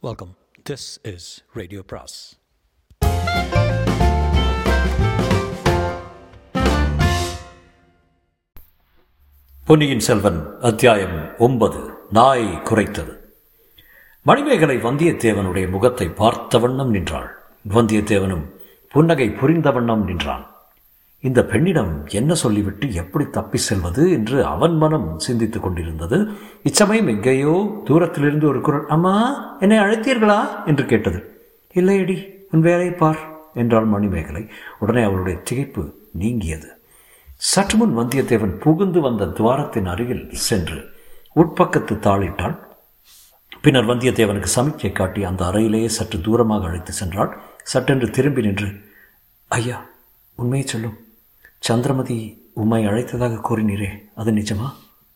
Welcome this is radio பிராஸ் பொன்னியின் செல்வன் அத்தியாயம் ஒன்பது நாய் குறைத்தது மணிமேகலை வந்தியத்தேவனுடைய முகத்தை பார்த்த வண்ணம் நின்றாள். வந்தியத்தேவனும் புன்னகை புரிந்த வண்ணம் நின்றான். இந்த பெண்ணிடம் என்ன சொல்லிவிட்டு எப்படி தப்பி செல்வது என்று அவன் மனம் சிந்தித்துக் கொண்டிருந்தது. இச்சமயம் எங்கேயோ தூரத்திலிருந்து ஒரு குரல் அம்மா என்னை அழைத்தீர்களா? என்று கேட்டது. இல்லையடி உன் வேலை பார் என்றாள் மணிமேகலை. உடனே அவளுடைய திகைப்பு நீங்கியது. சற்று முன் வந்தியத்தேவன் புகுந்து வந்த துவாரத்தின் அருகில் சென்று உட்பக்கத்து தாளிட்டான். பின்னர் வந்தியத்தேவனுக்கு சமிக்கை காட்டி அந்த அறையிலேயே சற்று தூரமாக அழைத்து சென்றாள். சட்டென்று திரும்பி நின்று ஐயா உண்மையை சொல்லும். சந்திரமதி உம்மை அழைத்ததாக கூறினீரே அது நிஜமா?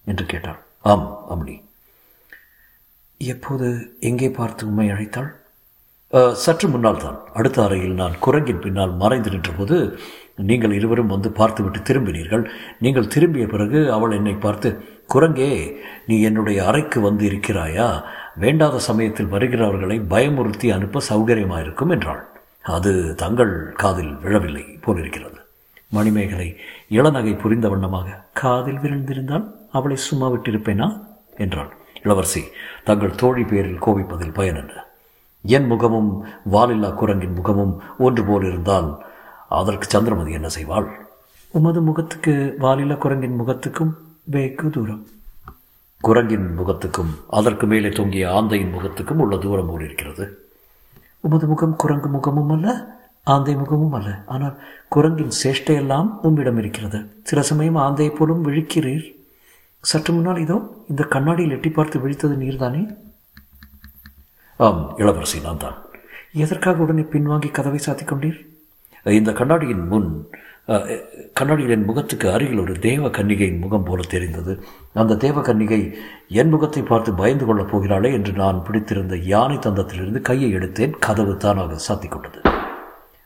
என்று கேட்டாள். ஆம் அம்னி. எப்போது எங்கே பார்த்து உம்மை அழைத்தாள்? சற்று முன்னால் தான் அடுத்த அறையில் நான் குரங்கின் பின்னால் மறைந்து நின்றபோது நீங்கள் இருவரும் வந்து பார்த்துவிட்டு திரும்பினீர்கள். நீங்கள் திரும்பிய பிறகு அவள் என்னை பார்த்து குரங்கே நீ என்னுடைய அறைக்கு வந்து இருக்கிறாயா வேண்டாத சமயத்தில் வருகிறவர்களை பயமுறுத்தி அனுப்ப சௌகரியமாயிருக்கும் என்றாள். அது தங்கள் காதில் விழவில்லை போலிருக்கிறது. மணிமேகலை இளநகை புரிந்த வண்ணமாக காதில் விழுந்திருந்தால் அவளை சும்மா விட்டிருப்பேனா? என்றாள். இளவரசி தங்கள் தோழி பேரில் கோபிப்பதில் பயனல்ல என் முகமும் வாலில்லா குரங்கின் முகமும் ஒன்று போல் இருந்தால் அதற்கு சந்திரமதி என்ன செய்வாள்? உமது முகத்துக்கு வாலில்லா குரங்கின் முகத்துக்கும் வெகு தூரம். குரங்கின் முகத்துக்கும் அதற்கு மேலே தொங்கிய ஆந்தையின் முகத்துக்கும் உள்ள தூரம் போல் இருக்கிறது உமது முகம் குரங்கு முகமும் அல்ல ஆந்தை முகமும் அல்ல. ஆனால் குரங்கின் சேஷ்டையெல்லாம் உம்மிடம் இருக்கிறது. சில சமயம் ஆந்தையைப் போலும் விழிக்கிறீர். சற்று முன்னால் இதோ இந்த கண்ணாடியில் எட்டி பார்த்து விழித்தது நீர்தானே? ஆம் இளவரசி நான் தான். எதற்காக உடனே பின்வாங்கி கதவை சாத்திக் கொண்டீர்? இந்த கண்ணாடியின் முன் கண்ணாடியில் என் முகத்துக்கு அருகில் ஒரு தேவ கன்னிகையின் முகம் போல தெரிந்தது. அந்த தேவ கன்னிகை என் முகத்தை பார்த்து பயந்து கொள்ளப் போகிறாளே என்று நான் பிடித்திருந்த யானை தந்தத்திலிருந்து கையை எடுத்தேன். கதவு தானாக சாத்திக் கொண்டது.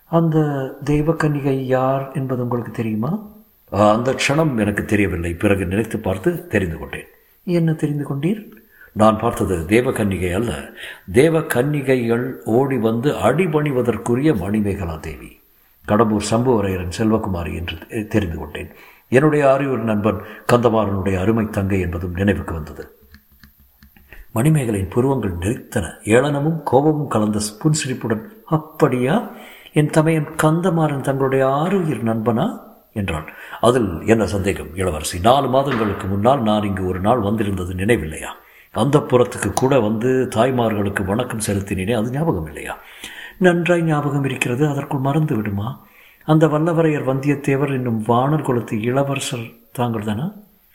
அந்த தெய்வ கன்னிகை யார் என்பது உங்களுக்கு தெரியுமா? அந்த க்ஷணம் எனக்கு தெரியவில்லை. பிறகு நினைத்து பார்த்து தெரிந்து கொண்டேன். என்ன தெரிந்து கொண்டீர்? நான் பார்த்தது தேவ கன்னிகை அல்ல. தேவ கன்னிகைகள் ஓடி வந்து அடிபணிவதற்குரிய மணிமேகலா தேவி. கடம்பூர் சம்புவரையரன் செல்வகுமாரி என்று தெரிந்து கொண்டேன். என்னுடைய ஆரியூர் நண்பன் கந்தமாறனுடைய அருமை தங்கை என்பதும் நினைவுக்கு வந்தது. மணிமேகலையின் புருவங்கள் நெறித்தன. ஏளனமும் கோபமும் கலந்த புன்சிரிப்புடன் அப்படியா? என் தமையன் கந்தமாறன் தங்களுடைய ஆருயிர் நண்பனா? என்றாள் அதில் என்ன சந்தேகம் இளவரசி? நாலு மாதங்களுக்கு முன்னால் நான் இங்கு ஒரு நாள் வந்திருந்தது நினைவில்லையா? அந்த புறத்துக்கு கூட வந்து தாய்மார்களுக்கு வணக்கம் செலுத்தினேனே அது ஞாபகம் இல்லையா நன்றாய் ஞாபகம் இருக்கிறது அதற்குள் மறந்து விடுமா அந்த வல்லவரையர் வந்தியத்தேவர் என்னும் வானர் குலத்து இளவரசர் தாங்கள் தானா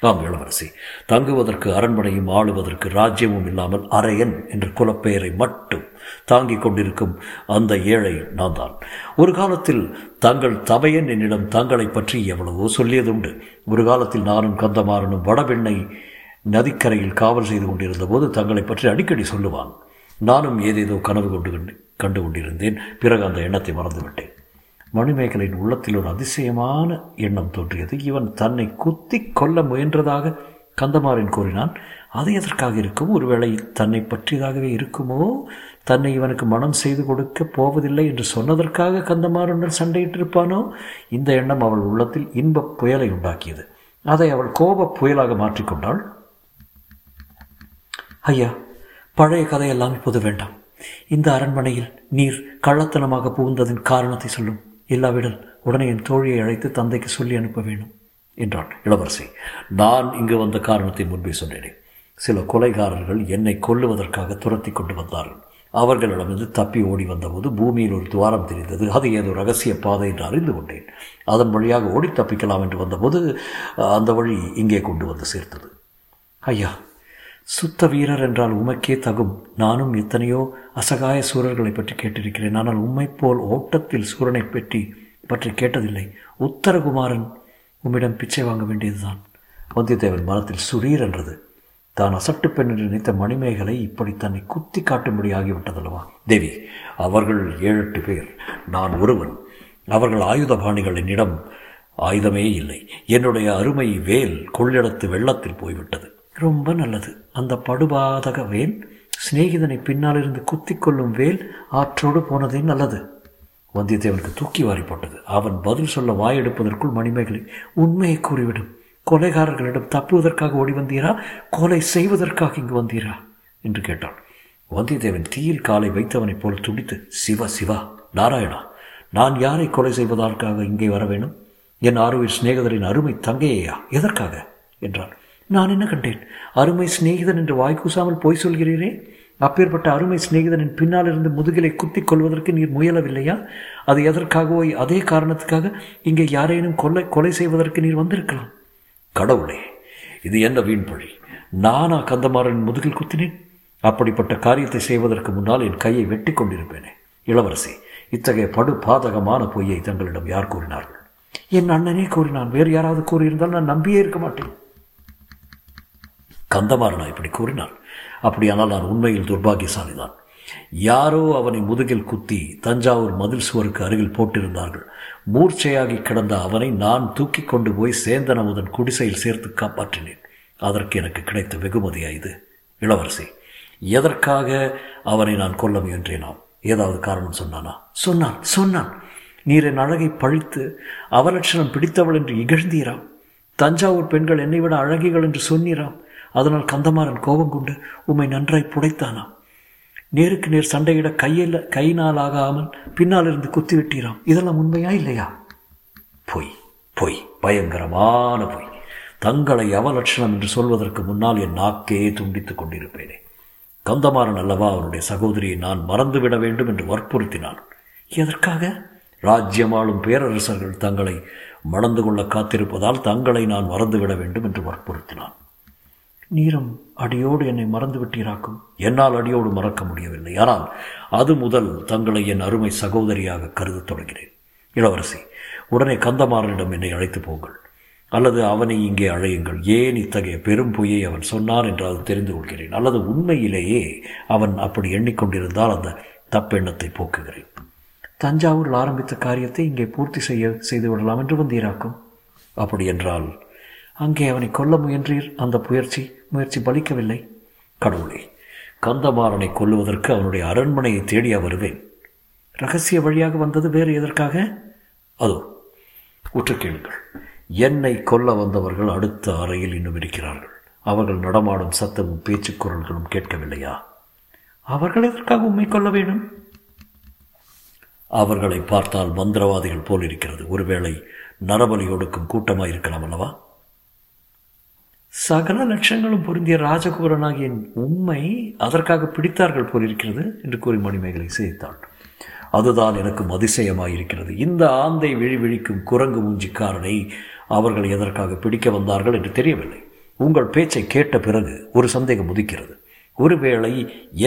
ஆம் இளவரசி தங்குவதற்கு அரண்மனையும் ஆளுவதற்கு ராஜ்யமும் இல்லாமல் அரையன் என்ற குலப்பெயரை மட்டும் தாங்கிக் கொண்டிருக்கும் அந்த ஏழை நான் தான் ஒரு காலத்தில் தங்கள் தமையன் என்னிடம் தங்களை பற்றி எவ்வளவோ சொல்லியதுண்டு. ஒரு காலத்தில் நானும் கந்தமாறனும் வடபெண்ணை நதிக்கரையில் காவல் செய்து கொண்டிருந்த போது தங்களை பற்றி அடிக்கடி சொல்லுவான். நானும் ஏதேதோ கனவு கொண்டு கண்டு கொண்டிருந்தேன். பிறகு அந்த எண்ணத்தை மறந்துவிட்டேன். மணிமேகலின் உள்ளத்தில் ஒரு அதிசயமான எண்ணம் தோன்றியது. இவன் தன்னை குத்தி கொல்ல முயன்றதாக கந்தமாறன் கூறினான். அது எதற்காக இருக்கும்? ஒருவேளை தன்னை பற்றியதாகவே இருக்குமோ? தன்னை இவனுக்கு மனம் செய்து கொடுக்க போவதில்லை என்று சொன்னதற்காக கந்தமாறனுடன் சண்டையிட்டிருப்பானோ? இந்த எண்ணம் அவள் உள்ளத்தில் இன்பப் புயலை உண்டாக்கியது. அதை அவள் கோபப் புயலாக மாற்றிக்கொண்டாள் ஐயா பழைய கதையெல்லாம் இப்போது வேண்டாம். இந்த அரண்மனையில் நீர் கள்ளத்தனமாக புகுந்ததின் காரணத்தை சொல்லும். இல்லாவிடல் உடனே என் தோழியை அழைத்து தந்தைக்கு சொல்லி அனுப்ப வேண்டும் என்றாள் இளவரசி. நான் இங்கு வந்த காரணத்தை முன்பே சொன்னேனே. சில கொலைகாரர்கள் என்னை கொல்லுவதற்காக துரத்தி கொண்டு வந்தார்கள். அவர்களிடமிருந்து தப்பி ஓடி வந்தபோது பூமியில் ஒரு துவாரம் தெரிந்தது. அது ஏதோ ரகசிய பாதை என்று அறிந்து கொண்டேன். அதன் வழியாக ஓடி தப்பிக்கலாம் என்று வந்தபோது அந்த வழி இங்கே கொண்டு வந்து சேர்த்தது. ஐயா சுத்த வீரர் என்றால் உமக்கே தகும். நானும் எத்தனையோ அசகாய சூரர்களை பற்றி கேட்டிருக்கிறேன். ஆனால் உம்மை போல் ஓட்டத்தில் சூரனை பற்றி பற்றி கேட்டதில்லை. உத்தரகுமாரன் உம்மிடம் பிச்சை வாங்க வேண்டியதுதான். வந்தியத்தேவன் மனத்தில் சுரீர் என்றது. தான் அசட்டு பெண் என்று நினைத்த மணிமேகலை இப்படி தன்னை குத்தி காட்டும்படி ஆகிவிட்டதல்லவா? தேவி அவர்கள் ஏழு எட்டு பேர். நான் ஒருவன். அவர்கள் ஆயுதபாணிகள் என்னிடம் ஆயுதமே இல்லை. என்னுடைய அருமை வேல் கொள்ளிடத்து வெள்ளத்தில் போய்விட்டது. ரொம்ப நல்லது. அந்த படுபாதக வேல் சிநேகிதனை பின்னால் இருந்து குத்தி கொள்ளும் வேல் ஆற்றோடு போனதே நல்லது. வந்தியத்தேவனுக்கு தூக்கி வாரி போட்டது. அவன் பதில் சொல்ல வாயெடுப்பதற்குள் மணிமேகலை உண்மையை கூறிவிடும். கொலைகாரர்களிடம் தப்புவதற்காக ஓடி வந்தீரா? கொலை செய்வதற்காக இங்கு வந்தீரா? என்று கேட்டான். வந்தியத்தேவன் தீயில் காலை வைத்தவனைப் போல் துடித்து சிவா சிவா நாராயணா நான் யாரை கொலை செய்வதற்காக இங்கே வர வேணும் என் ஆறுவீர் சிநேகதரின் அருமை தங்கையா எதற்காக? என்றான். நான் என்ன கண்டேன்? அருமை சிநேகிதன் என்று வாய்க்கூசாமல் போய் சொல்கிறீரே? அப்பேற்பட்ட அருமை சிநேகிதனின் பின்னால் இருந்து முதுகிலை குத்திக் கொள்வதற்கு நீர் முயலவில்லையா? அது எதற்காகவோ அதே காரணத்துக்காக இங்கே யாரேனும் கொலை கொலை செய்வதற்கு நீர் வந்திருக்கலாம். கடவுளே இது என்ன வீண்பழி நானா கந்தமாறன் முதுகில் குத்தினேன்? அப்படிப்பட்ட காரியத்தை செய்வதற்கு முன்னால் என் கையை வெட்டி கொண்டிருப்பேனே. இளவரசி இத்தகைய படு பாதகமான பொய்யை தங்களிடம் யார் கூறினார்கள்? என் அண்ணனே கூறினான். வேறு யாராவது கூறியிருந்தால் நான் நம்பியே இருக்க மாட்டேன். கந்தமாறனா இப்படி கூறினாள். அப்படியானால் நான் உண்மையில் துர்பாகியசாலிதான். யாரோ அவனை முதுகில் குத்தி தஞ்சாவூர் மதில் சுவருக்கு அருகில் போட்டிருந்தார்கள். மூர்ச்சையாகி கிடந்த அவனை நான் தூக்கி கொண்டு போய் சேந்தன் அமுதன் குடிசையில் சேர்த்து காப்பாற்றினேன். அதற்கு எனக்கு கிடைத்த வெகுமதியா இது? இளவரசி எதற்காக அவனை நான் கொல்ல முயன்றேனாம்? ஏதாவது காரணம் சொன்னானா? சொன்னான் சொன்னான். நீர் என் அழகை பழித்து அவலட்சணம் பிடித்தவள் என்று இகழ்ந்தீராம். தஞ்சாவூர் பெண்கள் என்னை விட அழகிகள் என்று சொன்னீராம். அதனால் கந்தமாறன் கோபம் கொண்டு உம்மை நன்றாய் புடைத்தானாம். நேருக்கு நேர் சண்டையிட கையில் கையினால் ஆகாமல் பின்னால் இருந்து குத்தி விட்டீராம் இதெல்லாம் உண்மையா இல்லையா? பொய் பொய் பயங்கரமான பொய். தங்களை அவலட்சணம் என்று சொல்வதற்கு முன்னால் என் நாக்கே துண்டித்துக் கொண்டிருப்பேனே. கந்தமாறன் அல்லவா அவனுடைய சகோதரியை நான் மறந்துவிட வேண்டும் என்று வற்புறுத்தினான். எதற்காக? ராஜ்யமாளும் பேரரசர்கள் தங்களை மணந்து கொள்ள காத்திருப்பதால் தங்களை நான் மறந்துவிட வேண்டும் என்று வற்புறுத்தினான். நீரம் அடியோடு என்னை மறந்து விட்டீராக்கும் என்னால் அடியோடு மறக்க முடியவில்லை. ஆனால் அது முதல் தங்களை என் அருமை சகோதரியாக கருதத் தொடங்கினேன். இளவரசி உடனே கந்தமாறனிடம் என்னை அழைத்து போங்கள். அல்லது அவனை இங்கே அழையுங்கள். ஏன் இத்தகைய பெரும் பொய்யை அவன் சொன்னான் என்றால் தெரிந்து கொள்கிறேன். அல்லது உண்மையிலேயே அவன் அப்படி எண்ணிக்கொண்டிருந்தால் அந்த தப்பெண்ணத்தை போக்குகிறேன். தஞ்சாவூரில் ஆரம்பித்த காரியத்தை இங்கே பூர்த்தி செய்ய செய்து விடலாம் என்று வந்தீராக்கும். அப்படி என்றால் அங்கே அவனை கொல்ல முயன்றீர். அந்த முயற்சி முயற்சி பலிக்கவில்லை. கடவுளே கந்தமாறனை கொல்லுவதற்கு அவனுடைய அரண்மனையை தேடியா வருவேன். ரகசிய வழியாக வந்தது வேறு எதற்காக? அதோ உற்று கேளுங்கள். என்னை கொல்ல வந்தவர்கள் அடுத்த அறையில் இன்னும் இருக்கிறார்கள். அவர்கள் நடமாடும் சத்தமும் பேச்சுக் குரல்களும் கேட்கவில்லையா? அவர்கள் எதற்காக உண்மை கொல்ல வேண்டும்? அவர்களை பார்த்தால் மந்திரவாதிகள் போல் இருக்கிறது. ஒருவேளை நரபலி ஒடுக்கும் கூட்டமாக இருக்கலாம் அல்லவா? சகல லட்சங்களும் பொருந்திய ராஜகுமரனாகிய உண்மை அதற்காக பிடித்தார்கள் போலிருக்கிறது என்று கூறி மணிமேகலை செய்தாள் அதுதான் எனக்கும் அதிசயமாயிருக்கிறது. இந்த ஆந்தை விழிவிழிக்கும் குரங்கு மூஞ்சிக்காரனை அவர்கள் எதற்காக பிடிக்க வந்தார்கள் என்று தெரியவில்லை. உங்கள் பேச்சை கேட்ட பிறகு ஒரு சந்தேகம் உதிக்கிறது. ஒருவேளை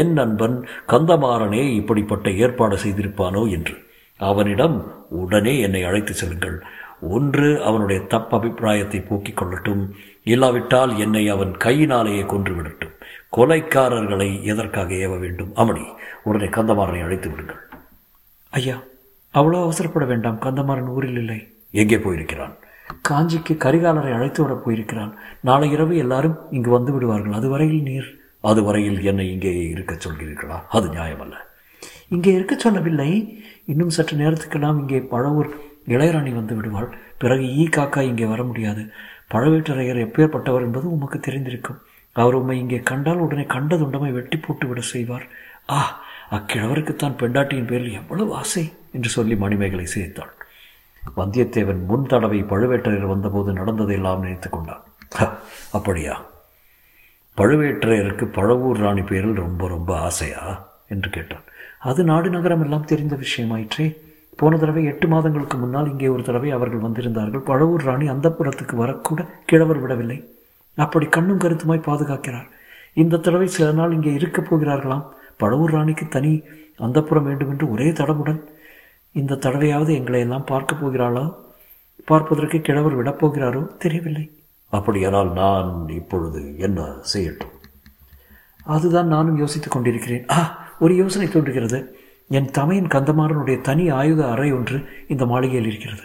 என் நண்பன் கந்தமாறனே இப்படிப்பட்ட ஏற்பாடு செய்திருப்பானோ என்று. அவனிடம் உடனே என்னை அழைத்து செல்லுங்கள். ஒன்று அவனுடைய தப்பு அபிப்பிராயத்தை போக்கிக் கொள்ளட்டும். இல்லாவிட்டால் என்னை அவன் கையினாலேயே கொன்று விடட்டும் கொலைக்காரர்களை எதற்காக ஏவ வேண்டும்? அமணி உடனே கந்தமாறனை அழைத்து விடுங்கள். ஐயா அவ்வளோ அவசரப்பட வேண்டாம். கந்தமாறன் ஊரில் இல்லை. எங்கே போயிருக்கிறான்? காஞ்சிக்கு கரிகாலரை அழைத்து விட போயிருக்கிறான். நாளை இரவு எல்லாரும் இங்கு வந்து விடுவார்கள். அதுவரையில் நீர். அதுவரையில் என்னை இங்கே இருக்கச் சொல்கிறீர்களா? அது நியாயமல்ல. இங்கே இருக்கச் சொல்லவில்லை. இன்னும் சற்று நேரத்துக்கெல்லாம் இங்கே பழவூர் இளையராணி வந்து விடுவாள். பிறகு ஈ காக்கா இங்கே வர முடியாது. பழவேட்டரையர் எப்பேற்பட்டவர் என்பது உமக்கு தெரிந்திருக்கும். அவர் உம்மை இங்கே கண்டால் உடனே கண்டதுண்டமை வெட்டி போட்டு விட செய்வார். ஆ அக்கிழவருக்குத்தான் பெண்டாட்டியின் பேரில் எவ்வளவு ஆசை என்று சொல்லி மணிமேகலை சேர்த்தாள். வந்தியத்தேவன் முன் தடவை பழுவேட்டரையர் வந்தபோது நடந்ததையெல்லாம் நினைத்து கொண்டான். அப்படியா? பழுவேட்டரையருக்கு பழவூர் ராணி பேரில் ரொம்ப ரொம்ப ஆசையா? என்று கேட்டான். அது நாடு நகரம் எல்லாம் தெரிந்த விஷயமாயிற்றே. போன தடவை எட்டு மாதங்களுக்கு முன்னால் இங்கே ஒரு தடவை அவர்கள் வந்திருந்தார்கள். பழவூர் ராணி அந்த புறத்துக்கு வரக்கூட கிழவர் விடவில்லை. அப்படி கண்ணும் கருத்துமாய் பாதுகாக்கிறார். இந்த தடவை சில நாள் இங்கே இருக்கப் போகிறார்களாம். பழவூர் ராணிக்கு தனி அந்தப்புறம் வேண்டும் என்று ஒரே தடவுடன் இந்த தடவையாவது எங்களை எல்லாம் பார்க்க போகிறாளோ? பார்ப்பதற்கு கிழவர் விடப்போகிறாரோ தெரியவில்லை. அப்படியானால் நான் இப்பொழுது என்ன செய்யட்டும்? அதுதான் நானும் யோசித்துக் கொண்டிருக்கிறேன். ஆ ஒரு யோசனை தோன்றுகிறது. என் தமையின் கந்தமாறனுடைய தனி ஆயுத அறை ஒன்று இந்த மாளிகையில் இருக்கிறது.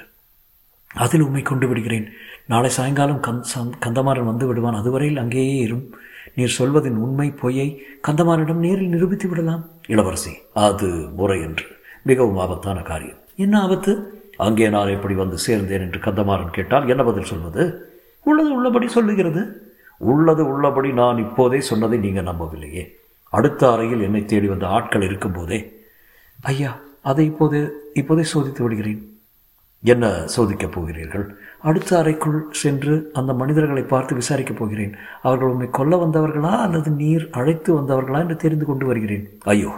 அதில் உண்மை கொண்டு விடுகிறேன். நாளை சாயங்காலம் கந் கந்தமாறன் வந்து விடுவான். அதுவரையில் அங்கேயே இரும். நீர் சொல்வதின் உண்மை பொய்யை கந்தமானிடம் நேரில் நிரூபித்து விடலாம். இளவரசி அது முறை என்று. மிகவும் ஆபத்தான காரியம். என்ன ஆபத்து? அங்கே நான் எப்படி வந்து சேர்ந்தேன் என்று கந்தமாறன் கேட்டால் என்ன பதில் சொல்வது? உள்ளது உள்ளபடி சொல்லுகிறது. உள்ளது உள்ளபடி நான் இப்போதே சொன்னதை நீங்கள் நம்பவில்லையே. அடுத்த அறையில் என்னை தேடி வந்த ஆட்கள் இருக்கும்போதே ஐயா அதை இப்போது இப்போதே சோதித்து விடுகிறேன். என்ன சோதிக்கப் போகிறீர்கள்? அடுத்த அறைக்குள் சென்று அந்த மனிதர்களை பார்த்து விசாரிக்கப் போகிறேன். அவர்கள் உண்மை கொல்ல வந்தவர்களா அல்லது நீர் அழைத்து வந்தவர்களா என்று தெரிந்து கொண்டு வருகிறேன். ஐயோ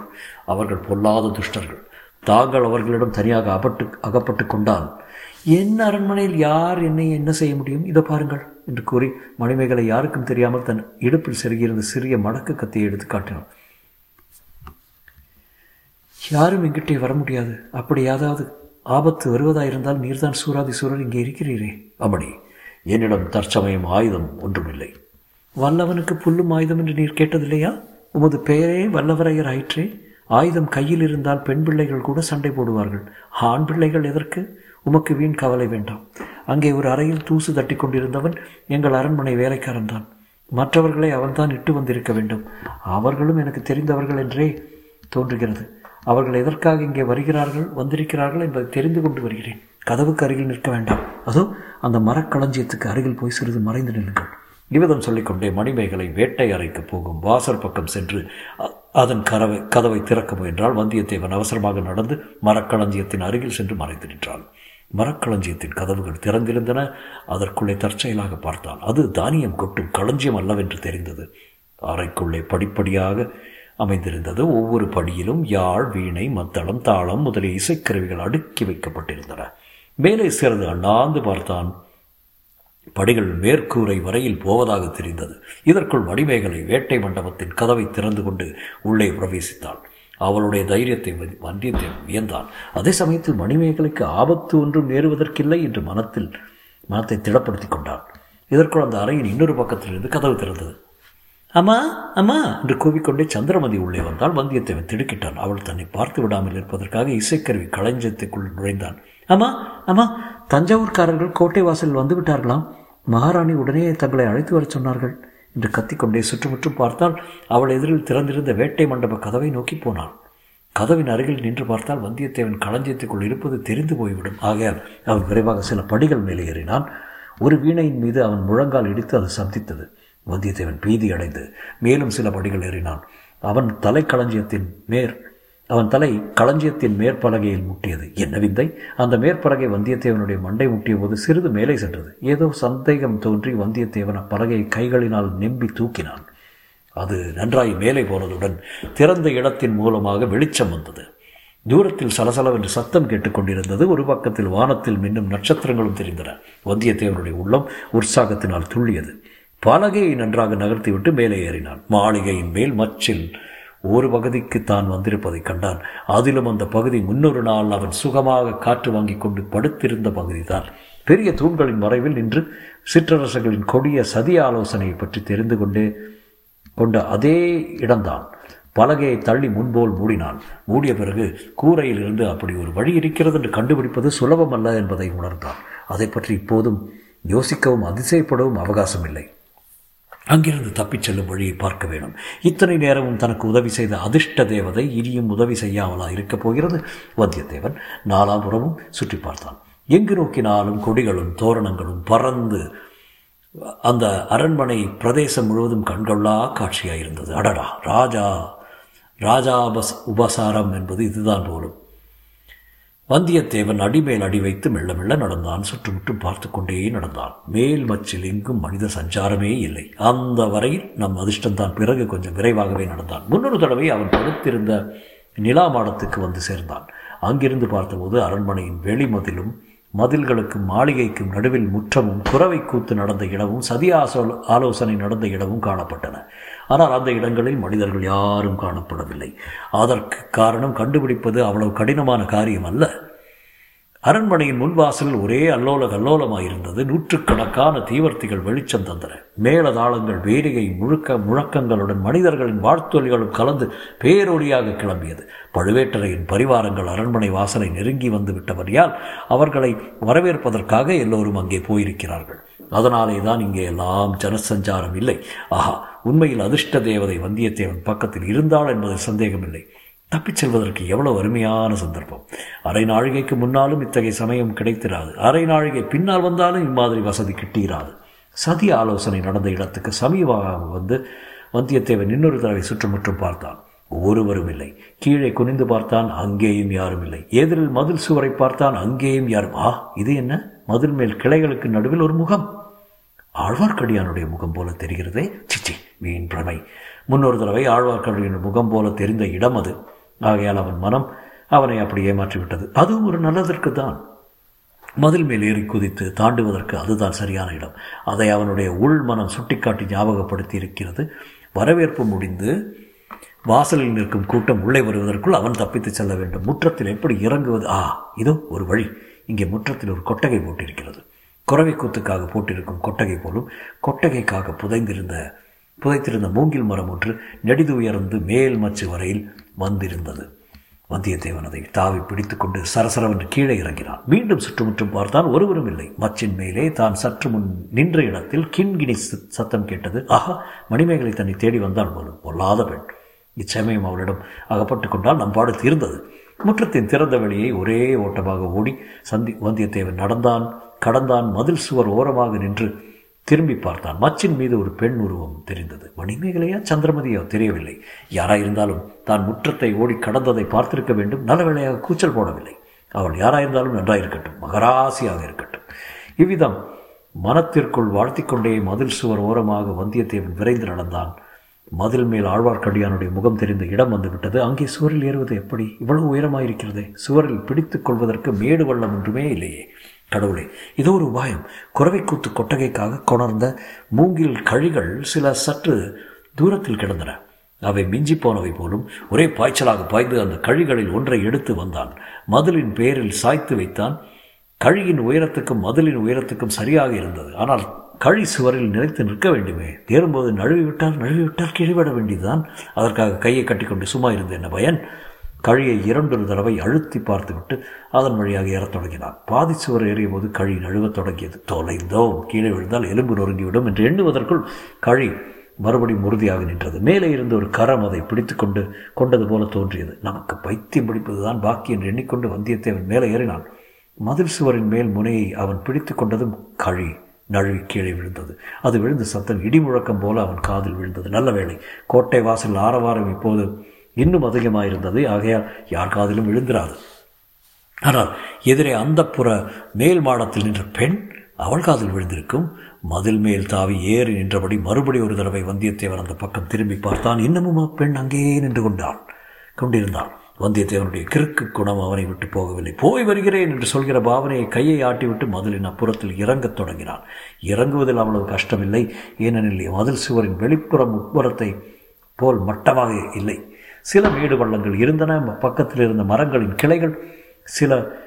அவர்கள் பொல்லாத துஷ்டர்கள். தாங்கள் அவர்களிடம் தனியாக அகப்பட்டு அகப்பட்டு கொண்டால் என் அரண்மனையில் யார் என்னை என்ன செய்ய முடியும்? இதை பாருங்கள் என்று கூறி மணிமேகலை யாருக்கும் தெரியாமல் தன் இடுப்பில் செருகியிருந்த சிறிய மடக்கு கத்தியை எடுத்து காட்டினான். யாரும் எங்கிட்டே வர முடியாது. அப்படி யாதாவது ஆபத்து வருவதாயிருந்தால் நீர்தான் சூராதி சூரர் இங்கே இருக்கிறீரே. அமணி என்னிடம் தற்சமயம் ஆயுதம் ஒன்றுமில்லை. வல்லவனுக்கு புல்லும் ஆயுதம் என்று நீர் கேட்டதில்லையா? உமது பெயரே வல்லவரையர் ஆயிற்றே. ஆயுதம் கையில் இருந்தால் பெண் பிள்ளைகள் கூட சண்டை போடுவார்கள். ஆண் பிள்ளைகள் எதற்கு? உமக்கு வீண் கவலை வேண்டாம். அங்கே ஒரு அறையில் தூசு தட்டி கொண்டிருந்தவன் எங்கள் அரண்மனை வேலைக்காரன் தான். மற்றவர்களை அவன்தான் இட்டு வந்திருக்க வேண்டும். அவர்களும் எனக்கு தெரிந்தவர்கள் என்றே தோன்றுகிறது. அவர்கள் எதற்காக இங்கே வருகிறார்கள் வந்திருக்கிறார்கள் என்பதை தெரிந்து கொண்டு வருகிறேன். கதவுக்கு அருகில் நிற்க வேண்டாம். அதோ அந்த மரக்களஞ்சியத்துக்கு அருகில் போய் சிறிது மறைந்து நில்லுங்கள். இவ்விதம் சொல்லிக்கொண்டே மணிமேகலை வேட்டை அறைக்கு போகும் வாசல் பக்கம் சென்று அதன் கதவை கதவை திறக்க முயன்றால் வந்தியத்தேவன் அவசரமாக நடந்து மரக்களஞ்சியத்தின் அருகில் சென்று மறைந்து நின்றான் மரக்களஞ்சியத்தின் கதவுகள் திறந்திருந்தன. அதற்குள்ளே தற்செயலாக பார்த்தான் அது தானியம் கொட்டும் களஞ்சியம் அல்லவென்று தெரிந்தது. அறைக்குள்ளே படிப்படியாக அமைந்திருந்தது. ஒவ்வொரு படியிலும் யாழ் வீணை மத்தளம் தாளம் முதலிய இசைக்கருவிகள் அடுக்கி வைக்கப்பட்டிருந்தன. மேலே சிறிது அண்ணாந்து பார்த்தான். படிகள் மேற்கூரை வரையில் போவதாக தெரிந்தது. இதற்குள் மணிமேகலை வேட்டை மண்டபத்தின் கதவை திறந்து கொண்டு உள்ளே பிரவேசித்தாள் அவளுடைய தைரியத்தை வந்தியத்தை வியந்தான். அதே சமயத்தில் மணிமேகலைக்கு ஆபத்து ஒன்றும் நேருவதற்கில்லை என்று மனத்தில் மனத்தை திடப்படுத்தி கொண்டான். இதற்குள் அந்த அறையின் இன்னொரு பக்கத்திலிருந்து கதவு திறந்தது. அம்மா அம்மா என்று கூவிக்கொண்டே சந்திரமதி உள்ளே வந்தால் வந்தியத்தேவன் திடுக்கிட்டான். அவள் தன்னை பார்த்து விடாமல் இருப்பதற்காக இசைக்கருவி களஞ்சியத்துக்குள் நுழைந்தான். அம்மா அம்மா தஞ்சாவூர்காரர்கள் கோட்டை வாசலில் வந்து விட்டார்களாம். மகாராணி உடனே தங்களை அழைத்து வரச் சொன்னார்கள் என்று கத்திக்கொண்டே சுற்றுமுற்றும் பார்த்தால் அவள் எதிரில் திறந்திருந்த வேட்டை மண்டப கதவை நோக்கி போனாள். கதவின் அருகில் நின்று பார்த்தால் வந்தியத்தேவன் களஞ்சியத்துக்குள் இருப்பது தெரிந்து போய்விடும். ஆகையால் அவன் விரைவாக சில படிகள் மேலே ஏறினான். ஒரு வீணையின் மீது அவன் முழங்கால் இடித்து அது சந்தித்தது. வந்தியத்தேவன் பீதி அடைந்து மேலும் சில படிகள் ஏறினான். அவன் தலை களஞ்சியத்தின் மேற் அவன் தலை களஞ்சியத்தின் மேற்பலகையில் முட்டியது. என்ன விந்தை? அந்த மேற்பலகை வந்தியத்தேவனுடைய மண்டை முட்டிய போது சிறிது மேலே சென்றது. ஏதோ சந்தேகம் தோன்றி வந்தியத்தேவன் அப்பலகையை கைகளினால் நெம்பி தூக்கினான். அது நன்றாய் மேலே போனதுடன் திறந்த இடத்தின் மூலமாக வெளிச்சம் வந்தது. தூரத்தில் சலசலவென்று சத்தம் கேட்டுக்கொண்டிருந்தது ஒரு பக்கத்தில் வானத்தில் மின்னும் நட்சத்திரங்களும் தெரிந்தன. வந்தியத்தேவனுடைய உள்ளம் உற்சாகத்தினால் துள்ளியது. பலகையை நன்றாக நகர்த்திவிட்டு மேலே ஏறினான். மாளிகையின் மேல் மச்சில் ஒரு பகுதிக்கு தான் வந்திருப்பதைக் கண்டான். அதிலும் அந்த பகுதி முன்னொரு நாள் அவன் சுகமாக காற்று வாங்கி கொண்டு படுத்திருந்த பகுதிதான். பெரிய தூண்களின் மறைவில் நின்று சிற்றரசர்களின் கொடிய சதி ஆலோசனையை பற்றி தெரிந்து கொண்டே கொண்ட அதே இடம்தான். பலகையை தள்ளி முன்போல் மூடினான். மூடிய பிறகு கூரையில் இருந்து அப்படி ஒரு வழி இருக்கிறது என்று கண்டுபிடிப்பது சுலபமல்ல என்பதை உணர்ந்தான். அதை பற்றி இப்போதும் யோசிக்கவும் அதிசயப்படவும் அவகாசம் இல்லை அங்கிருந்து தப்பிச் செல்லும் வழியை பார்க்க வேணும் இத்தனை நேரமும் தனக்கு உதவி செய்த அதிர்ஷ்ட தேவதை இனியும் உதவி செய்யாமலா இருக்கப் போகிறது. வந்தியத்தேவன் நாலாபுறமும் சுற்றி பார்த்தான். எங்கு நோக்கினாலும் கொடிகளும் தோரணங்களும் பறந்து அந்த அரண்மனை பிரதேசம் முழுவதும் கண்கொள்ளா காட்சியாக இருந்தது அடடா ராஜா ராஜா உபசாரம் என்பது இதுதான் போலும். வந்தியத்தேவன் அடிமேல் அடி வைத்து மெல்ல மெல்ல நடந்தான். சுற்றுமுற்றும் பார்த்து கொண்டே நடந்தான். மேல் மச்சில் எங்கும் மனித சஞ்சாரமே இல்லை. அந்த வரையில் நம் அதிர்ஷ்டம்தான். பிறகு கொஞ்சம் விரைவாகவே நடந்தான். முன்னொரு தடவை அவன் படுத்திருந்த நிலா மாடத்துக்கு வந்து சேர்ந்தான். அங்கிருந்து பார்த்தபோது அரண்மனையின் வெளிமதிலும் மதில்களுக்கும் மாளிகைக்கும் நடுவில் முற்றமும் குறவை கூத்து நடந்த இடமும் சதி ஆலோசனை நடந்த இடமும் காணப்பட்டன. ஆனால் அந்த இடங்களில் மனிதர்கள் யாரும் காணப்படவில்லை. அதற்கு காரணம் கண்டுபிடிப்பது அவ்வளவு கடினமான காரியம் அல்ல அரண்மனையின் முன்வாசலில் ஒரே அல்லோல கல்லோலமாயிருந்தது நூற்றுக்கணக்கான தீவர்த்திகள் வெளிச்சம் தந்தன. மேலதாளங்கள் வேடிகை முழுக்க முழக்கங்களுடன் மனிதர்களின் வாழ்த்தொலிகளும் கலந்து பேரொழியாக கிளம்பியது. பழுவேட்டரையின் பரிவாரங்கள் அரண்மனை வாசலை நெருங்கி வந்து விட்டபடியால் அவர்களை வரவேற்பதற்காக எல்லோரும் அங்கே போயிருக்கிறார்கள். அதனாலே தான் இங்கே எல்லாம் ஜனசஞ்சாரம் இல்லை. ஆஹா உண்மையில் அதிர்ஷ்ட தேவதை வந்தியத்தேவன் பக்கத்தில் இருந்தாள் என்பதில் சந்தேகமில்லை. தப்பிச் செல்வதற்கு எவ்வளவு அருமையான சந்தர்ப்பம். அரை நாழிகைக்கு முன்னாலும் இத்தகைய சமயம் கிடைத்திராது. அரை நாழிகை பின்னால் வந்தாலும் இம்மாதிரி வசதி கிட்டிராது. சதி ஆலோசனை நடந்த இடத்துக்கு சமீபமாக வந்து வந்தியத்தேவன் இன்னொரு தடவை சுற்றுமுற்றும் பார்த்தான். ஒருவரும் இல்லை. கீழே குனிந்து பார்த்தான் அங்கேயும் யாரும் இல்லை. எதிரில் மதில் சுவரை பார்த்தான் அங்கேயும் யாரும். ஆ இது என்ன? மதில் மேல் கிளைகளுக்கு நடுவில் ஒரு முகம். ஆழ்வார்க்கடியானுடைய முகம் போல தெரிகிறதே? சிச்சி வீண் பிரமை. முன்னொரு தடவை ஆழ்வார்க்கடியின் முகம் போல தெரிந்த இடம் அது. ஆகையால் அவன் மனம் அவனை அப்படி ஏமாற்றிவிட்டது அதுவும் ஒரு நல்லதற்கு தான் மதில் மேல் ஏறி குதித்து தாண்டுவதற்கு அதுதான் சரியான இடம். அதை அவனுடைய உள் மனம் சுட்டிக்காட்டி ஞாபகப்படுத்தி இருக்கிறது வரவேற்பு முடிந்து வாசலில் நிற்கும் கூட்டம் உள்ளே வருவதற்குள் அவன் தப்பித்துச் செல்ல வேண்டும். முற்றத்தில் எப்படி இறங்குவது? ஆ இதோ ஒரு வழி. இங்கே முற்றத்தில் ஒரு கொட்டகை போட்டிருக்கிறது. குறவை கூத்துக்காக போட்டிருக்கும் கொட்டகை போலும் கொட்டகைக்காக புதைந்திருந்த புதைத்திருந்த மூங்கில் மரம் ஒன்று நெடிது உயர்ந்து மேல் மச்சு வரையில் வந்திருந்தது. வந்தியத்தேவன் அதை தாவி பிடித்துக்கொண்டு சரசரவென்று கீழே இறங்கினான். மீண்டும் சுற்றுமுற்றும் பார்த்தான் ஒருவரும் இல்லை. மச்சின் மேலே தான் சற்று முன் நின்ற இடத்தில் கிண்கிணி சத்தம் கேட்டது. ஆஹா மணிமேகலை தன்னை தேடி வந்தால் போலும். பொல்லாத பெண். இச்சமயம் அவளிடம் அகப்பட்டு கொண்டால் நம்பாடு தீர்ந்தது. முற்றத்தின் திறந்த வெளியை ஒரே ஓட்டமாக ஓடி சந்தி வந்தியத்தேவன் நடந்தான். கடந்தான் மதில் சுவர் ஓரமாக நின்று திரும்பி பார்த்தான். மச்சின் மீது ஒரு பெண் உருவம் தெரிந்தது. மணிமேகலையா சந்திரமதியோ தெரியவில்லை. யாராயிருந்தாலும் தான் முற்றத்தை ஓடி கடந்ததை பார்த்திருக்க வேண்டும். நல்ல வேளையாக கூச்சல் போடவில்லை. அவள் யாராயிருந்தாலும் நன்றாயிருக்கட்டும். மகராசியாக இருக்கட்டும். இவ்விதம் மனத்திற்குள் வாழ்த்திக்கொண்டே மதில் சுவர் ஓரமாக வந்தியத்தேவன் விரைந்து நடந்தான். மதில் மேல் ஆழ்வார்க்கடியானுடைய முகம் தெரிந்த இடம் வந்துவிட்டது. அங்கே சுவரில் ஏறுவது எப்படி? இவ்வளவு உயரமாயிருக்கிறதே. சுவரில் பிடித்துக் கொள்வதற்கு மேடு வள்ளம் ஒன்றுமே இல்லையே. கடவுளே. இதோ ஒரு உபாயம். குறவைக்கூத்து கொட்டகைக்காக கொணர்ந்த மூங்கில் கழிகள் சில சற்று தூரத்தில் கிடந்தன. அவை மிஞ்சி போனவை போலும் ஒரே பாய்ச்சலாக பாய்ந்து அந்த கழிகளில் ஒன்றை எடுத்து வந்தான். மதிலின் பேரில் சாய்த்து வைத்தான். கழியின் உயரத்துக்கும் மதிலின் உயரத்துக்கும் சரியாக இருந்தது. ஆனால் கழி சுவரில் நிலைத்து நிற்க வேண்டுமே. தேரும்போது நழுவி விட்டார் நழுவி விட்டால் கீழ்விட வேண்டியதுதான். அதற்காக கையை கட்டிக்கொண்டு சும்மா இருந்த என்ன பயன்? கழியை இரண்டொரு தடவை அழுத்தி பார்த்துவிட்டு அதன் வழியாக ஏறத் தொடங்கினான். பாதி சுவர் ஏறிய போது கழி நழுவத் தொடங்கியது. தொலைந்தோம். கீழே விழுந்தால் எலும்பு நொறுங்கிவிடும் என்று எண்ணுவதற்குள் கழி மறுபடியும் உறுதியாக நின்றது. மேலே இருந்து ஒரு கரம் அதை பிடித்து கொண்டு கொண்டது போல தோன்றியது. நமக்கு பைத்தியம் பிடிப்பதுதான் பாக்கி என்று எண்ணிக்கொண்டு வந்தியத்தேவன் மேலே ஏறினான். மதில் சுவரின் மேல் முனையை அவன் பிடித்து கொண்டதும் கழி நழுவி கீழே விழுந்தது. அது விழுந்த சத்தம் இடி முழக்கம் போல அவன் காதில் விழுந்தது. நல்ல வேளை. கோட்டை வாசல் ஆரவாரம் இப்போது இன்னும் அதிகமாயிருந்தது. ஆகையால் யார் காதிலும் விழுந்திராது. ஆனால் எதிரே அந்த புற மேல் மாடத்தில் நின்ற பெண் அவள் காதில் விழுந்திருக்கும். மதில் மேல் தாவி ஏறி நின்றபடி மறுபடி ஒரு தடவை வந்தியத்தேவன் அந்த பக்கம் திரும்பி பார்த்தான். இன்னமும் அப்பெண் அங்கேயே நின்று கொண்டாள். கொண்டிருந்தான். வந்தியத்தேவனுடைய கிறுக்கு குணம் அவனை விட்டு போகவில்லை. போய் வருகிறேன் என்று சொல்கிற பாவனையை கையை ஆட்டிவிட்டு மதிலின் அப்புறத்தில் இறங்கத் தொடங்கினான். இறங்குவதில் அவ்வளவு கஷ்டமில்லை. ஏனெனில் மதில் சுவரின் வெளிப்புறம் உட்புறத்தை போல் மட்டமாக இல்லை. சில மேடு பள்ளங்கள் இருந்தன பக்கத்தில் இருந்த மரங்களின் கிளைகள் சில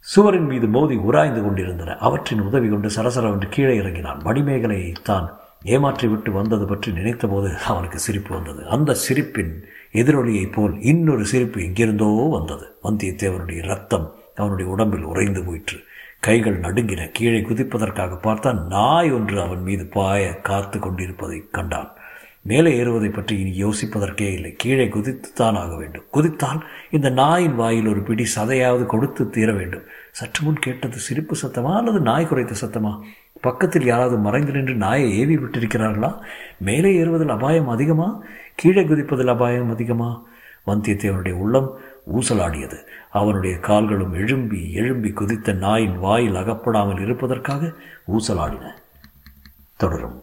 சுவரின் மீது மோதி உராய்ந்து கொண்டிருந்தன. அவற்றின் உதவி கொண்டு சரசரவென்று கீழே இறங்கினான். மணிமேகலையை தான் ஏமாற்றி விட்டு வந்தது பற்றி நினைத்தபோது அவனுக்கு சிரிப்பு வந்தது. அந்த சிரிப்பின் எதிரொலியைப் போல் இன்னொரு சிரிப்பு எங்கிருந்தோ வந்தது. வந்தியத்தேவனுடைய ரத்தம் அவனுடைய உடம்பில் உறைந்து போயிற்று. கைகள் நடுங்கின. கீழே குதிப்பதற்காக பார்த்தான். நாய் ஒன்று அவன் மீது பாய காத்து கொண்டிருப்பதை கண்டான். மேலே ஏறுவதை பற்றி இனி யோசிப்பதற்கே இல்லை. கீழே குதித்துத்தான் ஆக வேண்டும். குதித்தால் இந்த நாயின் வாயில் ஒரு பிடி சதையாவது கொடுத்து தீர வேண்டும். சற்று முன் கேட்டது சிரிப்பு சத்தமா அல்லது நாய் குறைத்த சத்தமா? பக்கத்தில் யாராவது மறைந்து நின்று நாயை ஏவி விட்டிருக்கிறார்களா? மேலே ஏறுவதில் அபாயம் அதிகமா? கீழே குதிப்பதில் அபாயம் அதிகமா? வந்தியத்தேவனுடைய உள்ளம் ஊசலாடியது. அவனுடைய கால்களும் எழும்பி எழும்பி குதித்த நாயின் வாயில் அகப்படாமல் இருப்பதற்காக ஊசலாடின. தொடரும்.